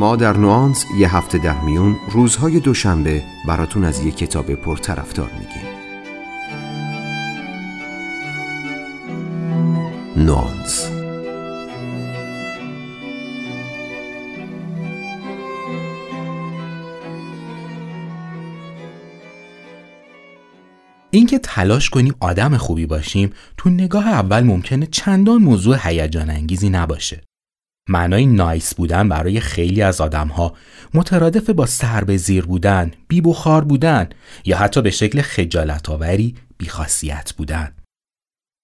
ما در نوانس یه هفته در میون روزهای دوشنبه براتون از یه کتاب پرطرفدار میگیم نوانس اینکه تلاش کنیم آدم خوبی باشیم تو نگاه اول ممکنه چندان موضوع هیجان انگیزی نباشه. معنای نایس بودن برای خیلی از آدمها مترادف با سر به زیر بودن، بی بخار بودن یا حتی به شکل خجالت آوری بیخاصیت بودن.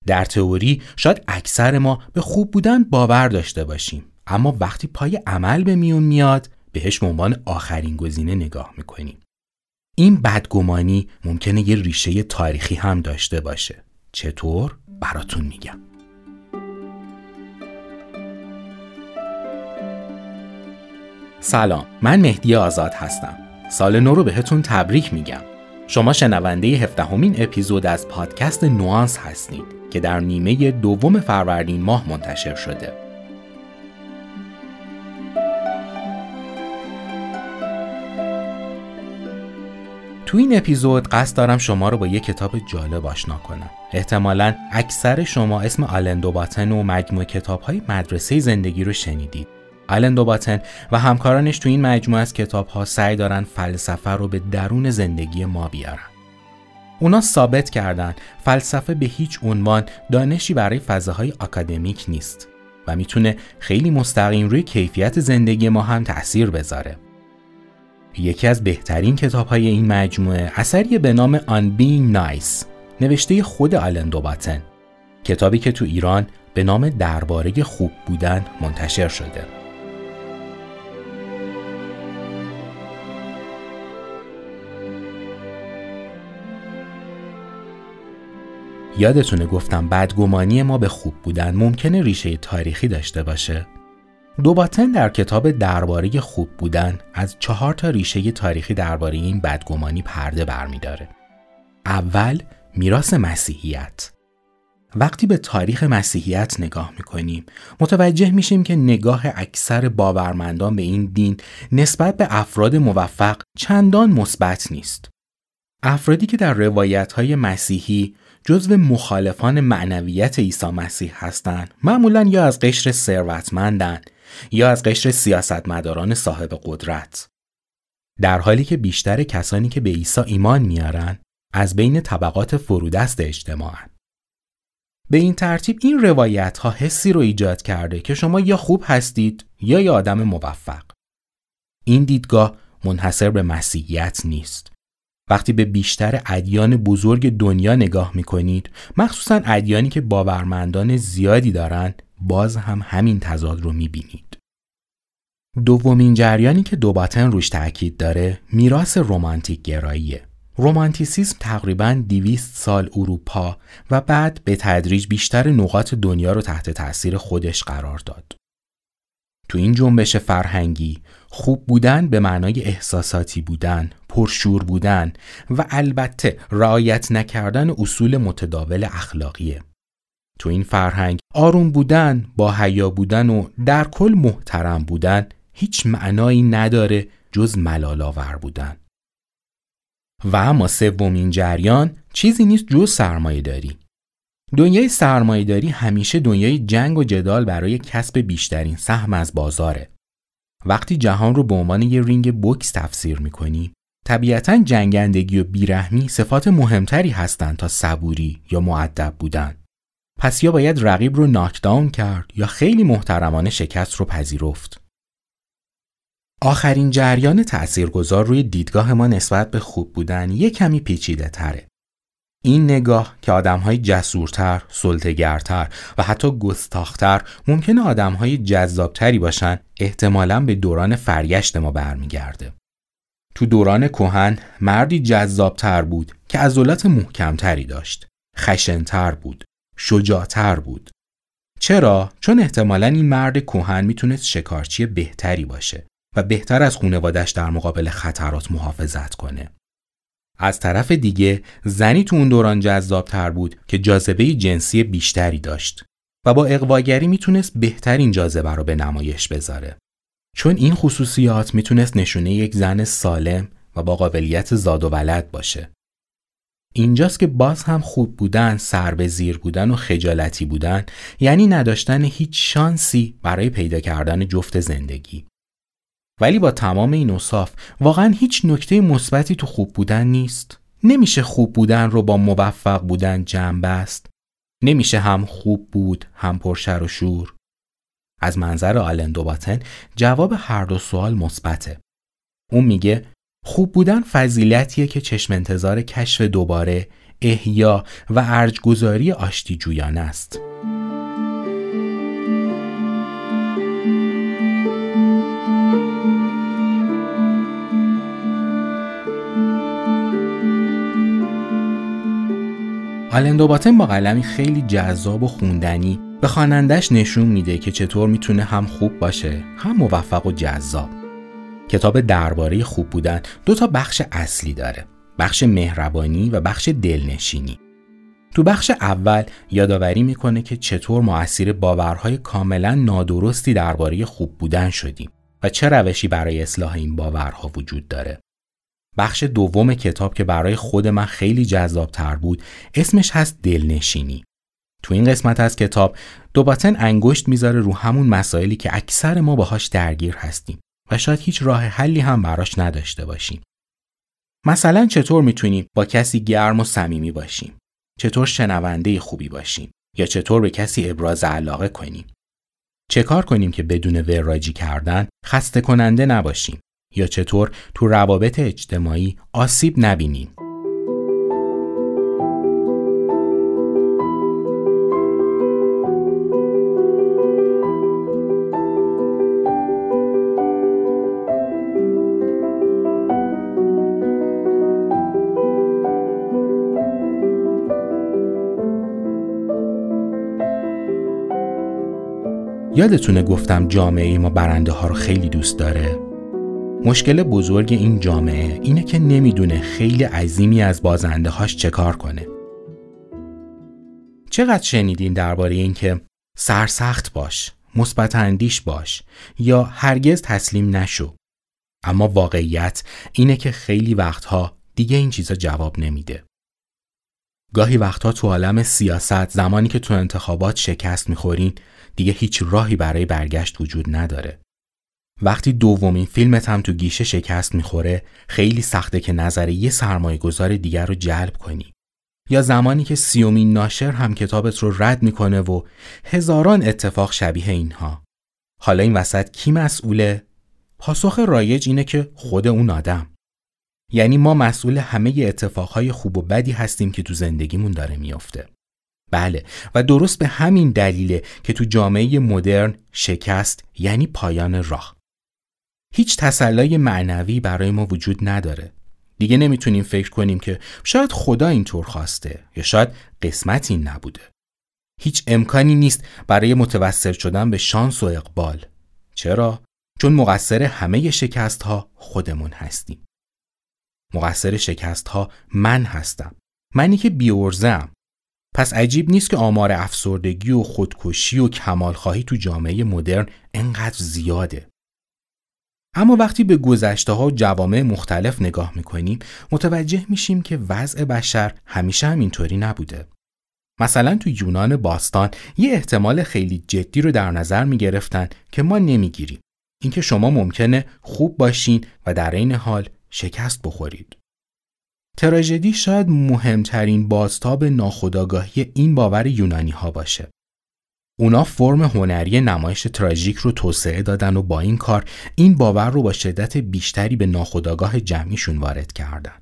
در تئوری شاید اکثر ما به خوب بودن باور داشته باشیم اما وقتی پای عمل به میون میاد بهش به عنوان آخرین گزینه نگاه می‌کنیم. این بدگمانی ممکنه یه ریشه تاریخی هم داشته باشه. چطور؟ براتون میگم. سلام من مهدی آزاد هستم. سال نو رو بهتون تبریک میگم. شما شنونده هفدهمین اپیزود از پادکست نوانس هستید که در نیمه دوم فروردین ماه منتشر شده. تو این اپیزود قصد دارم شما رو با یه کتاب جالب آشنا کنم. احتمالا اکثر شما اسم آلن دوباتن و مجموع کتاب های مدرسه زندگی رو شنیدید. آلن دوباتن و همکارانش تو این مجموعه از کتاب ها سعی دارن فلسفه رو به درون زندگی ما بیارن. اونا ثابت کردن فلسفه به هیچ عنوان دانشی برای فضاهای اکادمیک نیست و می‌تونه خیلی مستقیم روی کیفیت زندگی ما هم تأثیر بذاره. یکی از بهترین کتاب های این مجموعه اثری به نام On Being Nice نوشته خود آلن دوباتن کتابی که تو ایران به نام درباره خوب بودن منتشر شده. یادتونه گفتم بدگمانی ما به خوب بودن ممکنه ریشه تاریخی داشته باشه؟ دوباتن در کتاب درباره خوب بودن از چهار تا ریشه تاریخی درباره این بدگمانی پرده برمیداره. اول میراث مسیحیت وقتی به تاریخ مسیحیت نگاه می‌کنیم متوجه میشیم که نگاه اکثر باورمندان به این دین نسبت به افراد موفق چندان مثبت نیست. افرادی که در روایت های مسیحی جزو مخالفان معنویت عیسی مسیح هستند. معمولا یا از قشر ثروتمندن یا از قشر سیاستمداران صاحب قدرت. در حالی که بیشتر کسانی که به عیسی ایمان میارن از بین طبقات فرودست اجتماعن به این ترتیب این روایت ها حسی رو ایجاد کرده که شما یا خوب هستید یا یا آدم موفق. این دیدگاه منحصر به مسیحیت نیست. وقتی به بیشتر ادیان بزرگ دنیا نگاه می‌کنید مخصوصا ادیانی که باورمندان زیادی دارند باز هم همین تضاد رو می‌بینید دومین جریانی که دوباتن روش تاکید داره میراث رومانتیک گراییه رومانتیسیسم تقریبا 200 سال اروپا و بعد به تدریج بیشتر نقاط دنیا رو تحت تاثیر خودش قرار داد. تو این جنبش فرهنگی خوب بودن به معنای احساساتی بودن، پرشور بودن و البته رعایت نکردن اصول متداول اخلاقیه. تو این فرهنگ آروم بودن، با حیا بودن و در کل محترم بودن هیچ معنایی نداره جز ملالاور بودن. و اما سومین جریان چیزی نیست جز سرمایه داری. دنیای سرمایهداری همیشه دنیای جنگ و جدال برای کسب بیشترین سهم از بازاره. وقتی جهان رو به عنوان یه رینگ بوکس تفسیر می‌کنی طبیعتا جنگندگی و بیرحمی صفات مهمتری هستند تا صبوری یا معدب بودن. پس یا باید رقیب رو ناکداون کرد یا خیلی محترمانه شکست رو پذیرفت. آخرین جریان تأثیرگذار روی دیدگاه ما نسبت به خوب بودن یه کمی پیچیده تره. این نگاه که آدمهای جسورتر، سلطگرتر و حتی گستاختر ممکنه آدمهای جذابتری باشن احتمالا به دوران فریشت ما برمیگرده. تو دوران کهن مردی جذابتر بود که عضلات محکمتری داشت. خشنتر بود. شجاعتر بود. چرا؟ چون احتمالا این مرد کهن می‌تونست شکارچی بهتری باشه و بهتر از خونوادش در مقابل خطرات محافظت کنه. از طرف دیگه زنی تو اون دوران جذابتر بود که جاذبه جنسی بیشتری داشت و با اقواگری می‌تونست بهترین جاذبه رو به نمایش بذاره. چون این خصوصیات می‌تونست نشونه یک زن سالم و با قابلیت زاد و ولد باشه. اینجاست که باز هم خوب بودن، سر به زیر بودن و خجالتی بودن یعنی نداشتن هیچ شانسی برای پیدا کردن جفت زندگی. ولی با تمام این اصاف واقعا هیچ نکته مثبتی تو خوب بودن نیست. نمیشه خوب بودن رو با موفق بودن جمع بست. نمیشه هم خوب بود هم پرشر و شور. از منظر آلن دوباتن جواب هر دو سوال مثبته. اون میگه خوب بودن فضیلتیه که چشم انتظار کشف دوباره، احیا و ارجگذاری آشتی جویانه است. آلن دوباتن با قلمی خیلی جذاب و خوندنی به خوانندش نشون میده که چطور می‌تونه هم خوب باشه هم موفق و جذاب. کتاب درباره خوب بودن دو تا بخش اصلی داره. بخش مهربانی و بخش دلنشینی. تو بخش اول یادآوری می‌کنه که چطور اسیر باورهای کاملا نادرستی درباره خوب بودن شدیم و چه روشی برای اصلاح این باورها وجود داره. بخش دوم کتاب که برای خود من خیلی جذاب تر بود اسمش هست دلنشینی. تو این قسمت از کتاب دوباتن انگشت می‌ذاره رو همون مسائلی که اکثر ما باهاش درگیر هستیم و شاید هیچ راه حلی هم براش نداشته باشیم. مثلا چطور می‌تونیم با کسی گرم و صمیمی باشیم؟ چطور شنونده خوبی باشیم؟ یا چطور به کسی ابراز علاقه کنیم؟ چه کار کنیم که بدون وراجی کردن خسته کننده نباشیم؟ یا چطور تو روابط اجتماعی آسیب نبینیم؟ یادتونه گفتم جامعه ما برنده ها رو خیلی دوست داره؟ مشکل بزرگ این جامعه اینه که نمی‌دونه خیلی عظیمی از بازنده هاش چه کار کنه. چقدر شنیدین درباره اینکه سرسخت باش، مثبت اندیش باش یا هرگز تسلیم نشو. اما واقعیت اینه که خیلی وقتها دیگه این چیزا جواب نمیده. گاهی وقتها تو عالم سیاست زمانی که تو انتخابات شکست می‌خورین دیگه هیچ راهی برای برگشت وجود نداره. وقتی دومین فیلمت هم تو گیشه شکست می‌خوره خیلی سخته که نظر یه سرمایه گذار دیگر رو جلب کنی. یا زمانی که سیومین ناشر هم کتابت رو رد می‌کنه و هزاران اتفاق شبیه اینها. حالا این وسط کی مسئوله؟ پاسخ رایج اینه که خود اون آدم. یعنی ما مسئول همه اتفاقهای خوب و بدی هستیم که تو زندگیمون داره میافته. بله و درست به همین دلیله که تو جامعه مدرن شکست یعنی پایان راه. هیچ تسلای معنوی برای ما وجود نداره. دیگه نمی‌تونیم فکر کنیم که شاید خدا اینطور خواسته یا شاید قسمت این نبوده. هیچ امکانی نیست برای متوسل شدن به شانس و اقبال. چرا؟ چون مقصر همه شکست ها خودمون هستیم. مقصر شکست ها من هستم. منی که بیورزم. پس عجیب نیست که آمار افسردگی و خودکشی و کمالخواهی تو جامعه مدرن انقدر زیاده. اما وقتی به گذشته ها جوامع مختلف نگاه می‌کنیم متوجه میشیم که وضع بشر همیشه هم اینطوری نبوده. مثلا تو یونان باستان یه احتمال خیلی جدی رو در نظر می‌گرفتن که ما نمی‌گیریم. اینکه شما ممکنه خوب باشین و در این حال شکست بخورید. تراژدی شاید مهمترین بازتاب ناخودآگاهی این باور یونانی ها باشه. اونا فرم هنری نمایش تراژیک رو توسعه دادن و با این کار این باور رو با شدت بیشتری به ناخودآگاه جمعیشون وارد کردن.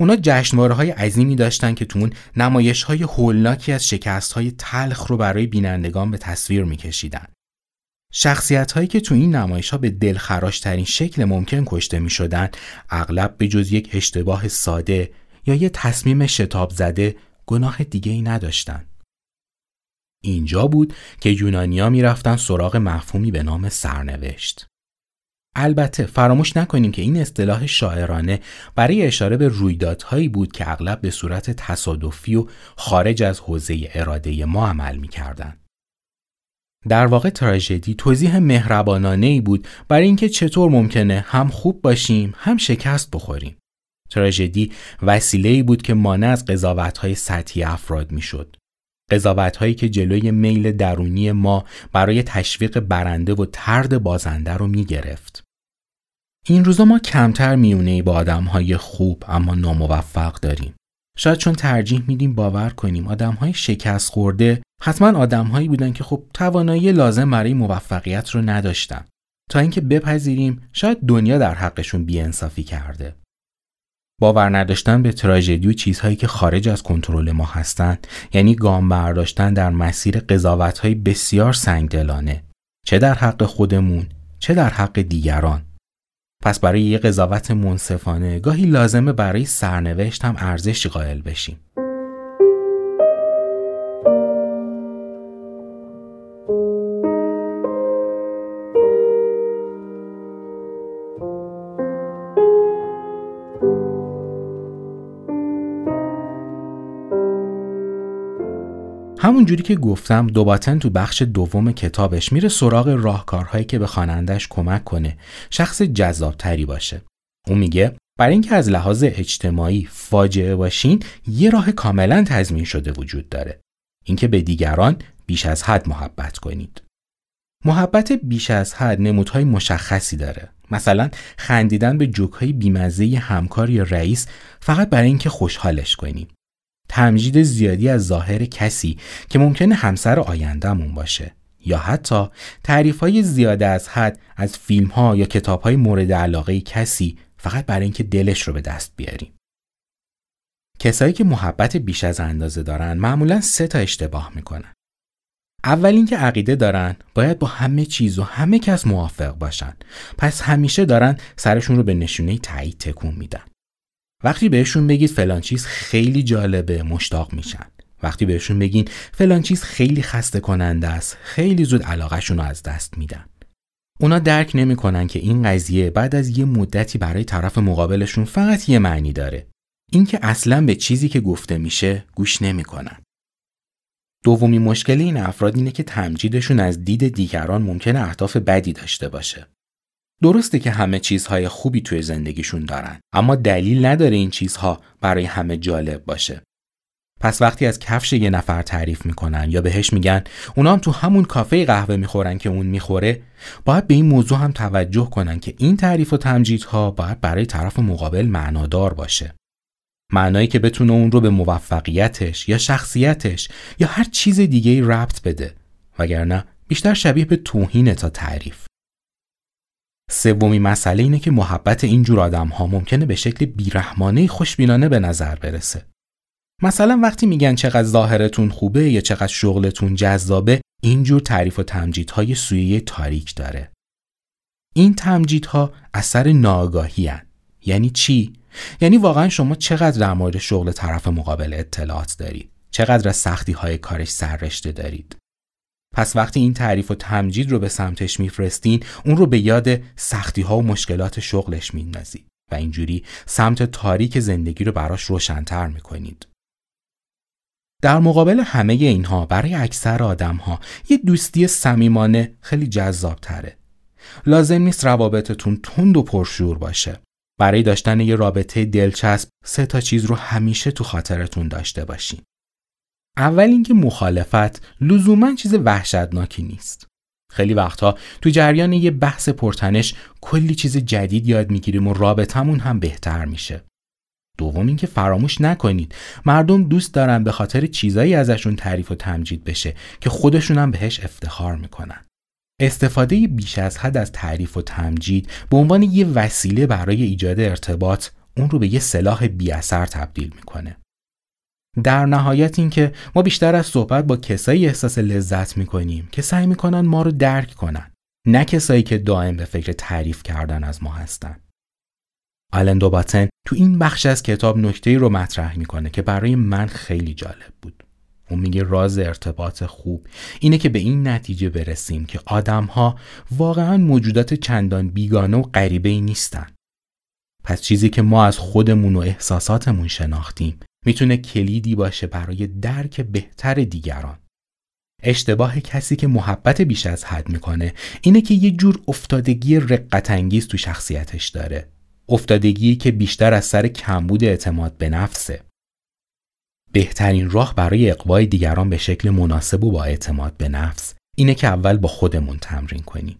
اونا جشنواره های عظیمی داشتن که تو اون نمایش های هولناکی از شکست های تلخ رو برای بینندگان به تصویر میکشیدن. شخصیت هایی که تو این نمایش ها به دلخراش ترین شکل ممکن کشته می شدن اغلب به جز یک اشتباه ساده یا یه تصمیم شتاب زده گناه دیگه ای نداشتن. اینجا بود که یونانیا می‌رفتن سراغ مفهومی به نام سرنوشت. البته فراموش نکنیم که این اصطلاح شاعرانه برای اشاره به رویدادهایی بود که اغلب به صورت تصادفی و خارج از حوزه اراده ما عمل می‌کردند. در واقع تراژدی توضیح مهربانانه ای بود برای اینکه چطور ممکنه هم خوب باشیم هم شکست بخوریم. تراژدی وسیله ای بود که مانع از قضاوت‌های سطحی افراد می‌شد. قضاوت‌هایی که جلوی میل درونی ما برای تشویق برنده و ترد بازنده رو می گرفت. این روزا ما کمتر میونه با آدمهای خوب اما ناموفق داریم. شاید چون ترجیح میدیم باور کنیم آدمهای شکست خورده حتما آدمهایی بودن که خب توانایی لازم برای موفقیت رو نداشتن تا اینکه بپذیریم شاید دنیا در حقشون بیانصافی کرده. باور نداشتن به تراژدی و چیزهایی که خارج از کنترل ما هستند یعنی گام برداشتن در مسیر قضاوت‌های بسیار سنگدلانه. چه در حق خودمون چه در حق دیگران. پس برای یه قضاوت منصفانه گاهی لازمه برای سرنوشت هم ارزشی قائل بشیم. همونجوری که گفتم دوباتن تو بخش دوم کتابش میره سراغ راهکارهایی که به خوانندش کمک کنه شخص جذابتری باشه. اون میگه برای اینکه از لحاظ اجتماعی فاجعه باشین یه راه کاملا تضمین شده وجود داره. اینکه به دیگران بیش از حد محبت کنید. محبت بیش از حد نمودهای مشخصی داره. مثلا خندیدن به جوکهای بیمزه همکار یا رئیس فقط برای اینکه خوشحالش کنیم. تمجید زیادی از ظاهر کسی که ممکنه همسر آیندهمون باشه یا حتی تعریف های زیاده از حد از فیلم ها یا کتاب های مورد علاقه کسی فقط برای اینکه دلش رو به دست بیاریم. کسایی که محبت بیش از اندازه دارن معمولا سه تا اشتباه می‌کنن. اول اینکه عقیده دارن باید با همه چیز و همه کس موافق باشن. پس همیشه دارن سرشون رو به نشونه تایید تکون میدن. وقتی بهشون بگید فلان چیز خیلی جالبه مشتاق میشن. وقتی بهشون بگین فلان چیز خیلی خسته کننده است خیلی زود علاقهشون رو از دست میدن. اونا درک نمی‌کنن که این قضیه بعد از یه مدتی برای طرف مقابلشون فقط یه معنی داره. اینکه اصلا به چیزی که گفته میشه گوش نمی‌کنن. دومی مشکل این افراد اینه که تمجیدشون از دید دیگران ممکنه اهداف بدی داشته باشه. درسته که همه چیزهای خوبی توی زندگیشون دارن اما دلیل نداره این چیزها برای همه جالب باشه. پس وقتی از کفش یه نفر تعریف می‌کنن یا بهش میگن اونا هم تو همون کافه قهوه می‌خورن که اون می‌خوره باید به این موضوع هم توجه کنن که این تعریف و تمجیدها باید برای طرف مقابل معنادار باشه. معنایی که بتونه اون رو به موفقیتش یا شخصیتش یا هر چیز دیگه ربط بده وگرنه بیشتر شبیه به توهین تا تعریف. سومی مسئله اینه که محبت اینجور آدم ها ممکنه به شکل بیرحمانه خوشبینانه به نظر برسه. مثلا وقتی میگن چقدر ظاهرتون خوبه یا چقدر شغلتون جذابه اینجور تعریف و تمجیدهای سویه تاریک داره. این تمجیدها اثر ناگاهی هن. یعنی چی؟ یعنی واقعا شما چقدر در مورد شغل طرف مقابل اطلاعات دارید؟ چقدر از سختی های کارش سررشته دارید؟ پس وقتی این تعریف و تمجید رو به سمتش میفرستین اون رو به یاد سختی ها و مشکلات شغلش میندازید و اینجوری سمت تاریک زندگی رو براش روشنتر می‌کنید. در مقابل همه اینها برای اکثر آدم ها یه دوستی صمیمانه خیلی جذاب تره. لازم نیست روابطتون تند و پرشور باشه. برای داشتن یه رابطه دلچسب سه تا چیز رو همیشه تو خاطرتون داشته باشین. اول اینکه مخالفت لزوما چیز وحشتناکی نیست. خیلی وقتها تو جریان یه بحث پرتنش کلی چیز جدید یاد می‌گیریم و رابطمون هم بهتر میشه. دوم اینکه فراموش نکنید مردم دوست دارن به خاطر چیزایی ازشون تعریف و تمجید بشه که خودشون هم بهش افتخار می‌کنن. استفاده بیش از حد از تعریف و تمجید به عنوان یه وسیله برای ایجاد ارتباط اون رو به یه سلاح بیاثر تبدیل می‌کنه. در نهایت اینکه ما بیشتر از صحبت با کسایی احساس لذت می‌کنیم که سعی می‌کنن ما رو درک کنن نه کسایی که دائم به فکر تعریف کردن از ما هستن. آلن دوباتن تو این بخش از کتاب نکته رو مطرح می‌کنه که برای من خیلی جالب بود. اون میگه راز ارتباط خوب اینه که به این نتیجه برسیم که آدم ها واقعا موجودات چندان بیگانه و غریبه ای نیستن. پس چیزی که ما از خودمون و احساساتمون شناختیم می‌تونه کلیدی باشه برای درک بهتر دیگران. اشتباه کسی که محبت بیش از حد می‌کنه اینه که یه جور افتادگی رقت انگیز تو شخصیتش داره. افتادگی که بیشتر از سر کمبود اعتماد به نفسه. بهترین راه برای اقوای دیگران به شکل مناسب و با اعتماد به نفس اینه که اول با خودمون تمرین کنیم.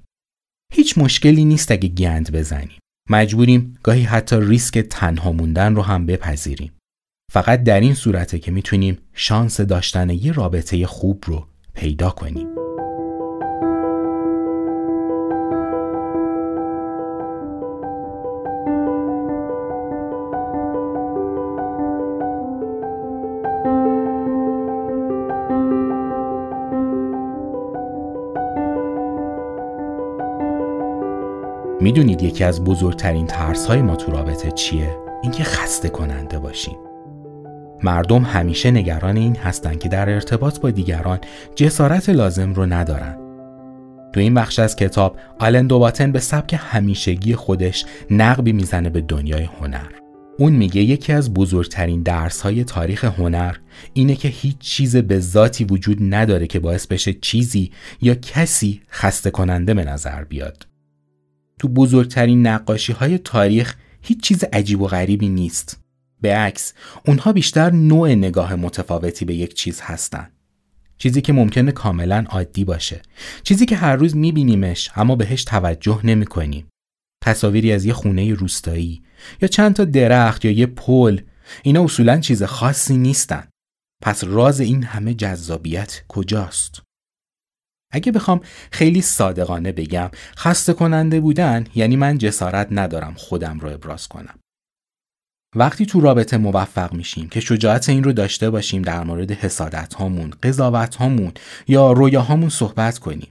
هیچ مشکلی نیست اگه گند بزنیم. مجبوریم گاهی حتی ریسک تنها موندن رو هم بپذیریم. فقط در این صورته که می‌تونیم شانس داشتن یه رابطه خوب رو پیدا کنیم می‌دونید یکی از بزرگترین ترس های ما تو رابطه چیه؟ اینکه خسته کننده باشیم. مردم همیشه نگران این هستند که در ارتباط با دیگران جسارت لازم رو ندارن. تو این بخش از کتاب آلن دوباتن به سبک همیشگی خودش نقبی می‌زنه به دنیای هنر. اون میگه یکی از بزرگترین درس های تاریخ هنر اینه که هیچ چیز به ذاتی وجود نداره که باعث بشه چیزی یا کسی خسته کننده به نظر بیاد. تو بزرگترین نقاشی های تاریخ هیچ چیز عجیب و غریبی نیست. به عکس اونها بیشتر نوع نگاه متفاوتی به یک چیز هستن. چیزی که ممکنه کاملا عادی باشه. چیزی که هر روز میبینیمش اما بهش توجه نمی کنیم. تصاویری از یه خونه روستایی یا چند تا درخت یا یه پل اینا اصولا چیز خاصی نیستن. پس راز این همه جذابیت کجاست؟ اگه بخوام خیلی صادقانه بگم خسته کننده بودن یعنی من جسارت ندارم خودم رو ابراز کنم. وقتی تو رابطه موفق میشیم که شجاعت این رو داشته باشیم در مورد حسادت هامون، قضاوت هامون یا رویاهامون صحبت کنیم.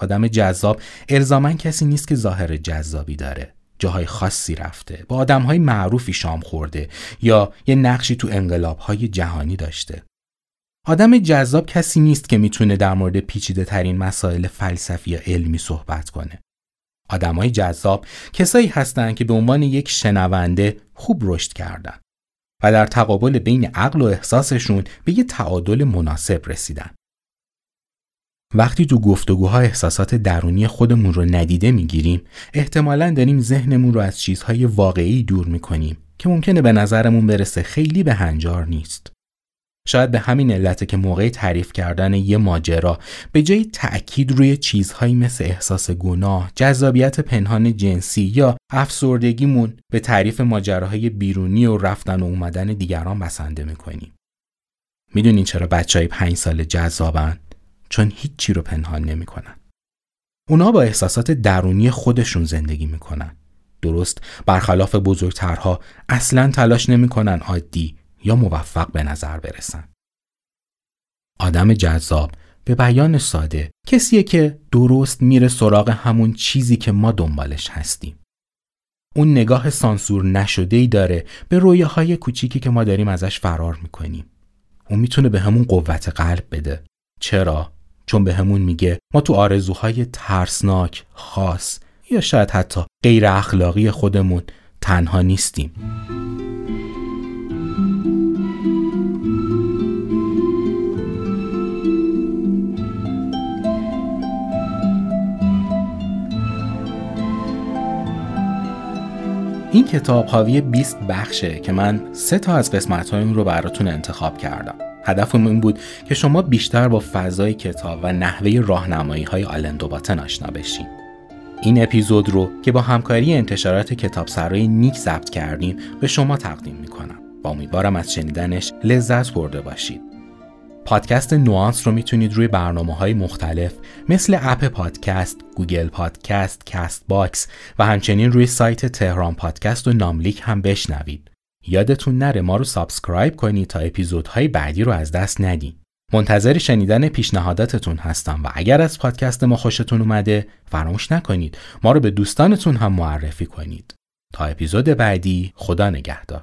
آدم جذاب الزاما کسی نیست که ظاهر جذابی داره. جاهای خاصی رفته، با آدمهای معروفی شام خورده یا یه نقشی تو انقلابهای جهانی داشته. آدم جذاب کسی نیست که می‌تونه در مورد پیچیده ترین مسائل فلسفی یا علمی صحبت کنه. آدمای جذاب کسایی هستند که به عنوان یک شنونده خوب رشد کردن و در تقابل بین عقل و احساسشون به یه تعادل مناسب رسیدن. وقتی تو گفتگوها احساسات درونی خودمون رو ندیده می‌گیریم احتمالا داریم ذهنمون رو از چیزهای واقعی دور می‌کنیم که ممکنه به نظرمون برسه خیلی به هنجار نیست. شاید به همین علته که موقع تعریف کردن یه ماجرا به جای تأکید روی چیزهایی مثل احساس گناه، جذابیت پنهان جنسی یا افسردگیمون به تعریف ماجراهای بیرونی و رفتن و اومدن دیگران بسنده می‌کنیم. می‌دونین چرا بچه های پنج سال جذابن؟ چون هیچی رو پنهان نمی‌کنن. اونا با احساسات درونی خودشون زندگی می‌کنن. درست برخلاف بزرگترها اصلا تلاش نمی‌کنن عادی یا موفق به نظر برسن. آدم جذاب به بیان ساده کسیه که درست میره سراغ همون چیزی که ما دنبالش هستیم. اون نگاه سانسور نشده ای داره به رویه های کوچیکی که ما داریم ازش فرار می‌کنیم. اون می‌تونه به همون قوت قلب بده. چرا؟ چون به همون میگه ما تو آرزوهای ترسناک، خاص یا شاید حتی غیر اخلاقی خودمون تنها نیستیم. این کتاب حاوی 20 بخشه که من سه تا از قسمت های اون رو براتون انتخاب کردم. هدفم این بود که شما بیشتر با فضای کتاب و نحوه راهنمایی های آلن دوباتن آشنا بشین. این اپیزود رو که با همکاری انتشارات کتاب سرای نیک ضبط کردیم به شما تقدیم می‌کنم و امیدوارم از شنیدنش لذت برده باشید. پادکست نوانس رو می‌تونید روی برنامه های مختلف مثل Apple Podcast، Google Podcast، Castbox و همچنین روی سایت تهران پادکست و ناملیک هم بشنوید. یادتون نره ما رو subscribe کنید تا اپیزودهای بعدی رو از دست ندین. منتظر شنیدن پیشنهاداتتون هستم و اگر از پادکست ما خوشتون اومده فراموش نکنید ما رو به دوستانتون هم معرفی کنید. تا اپیزود بعدی خدا نگهدار.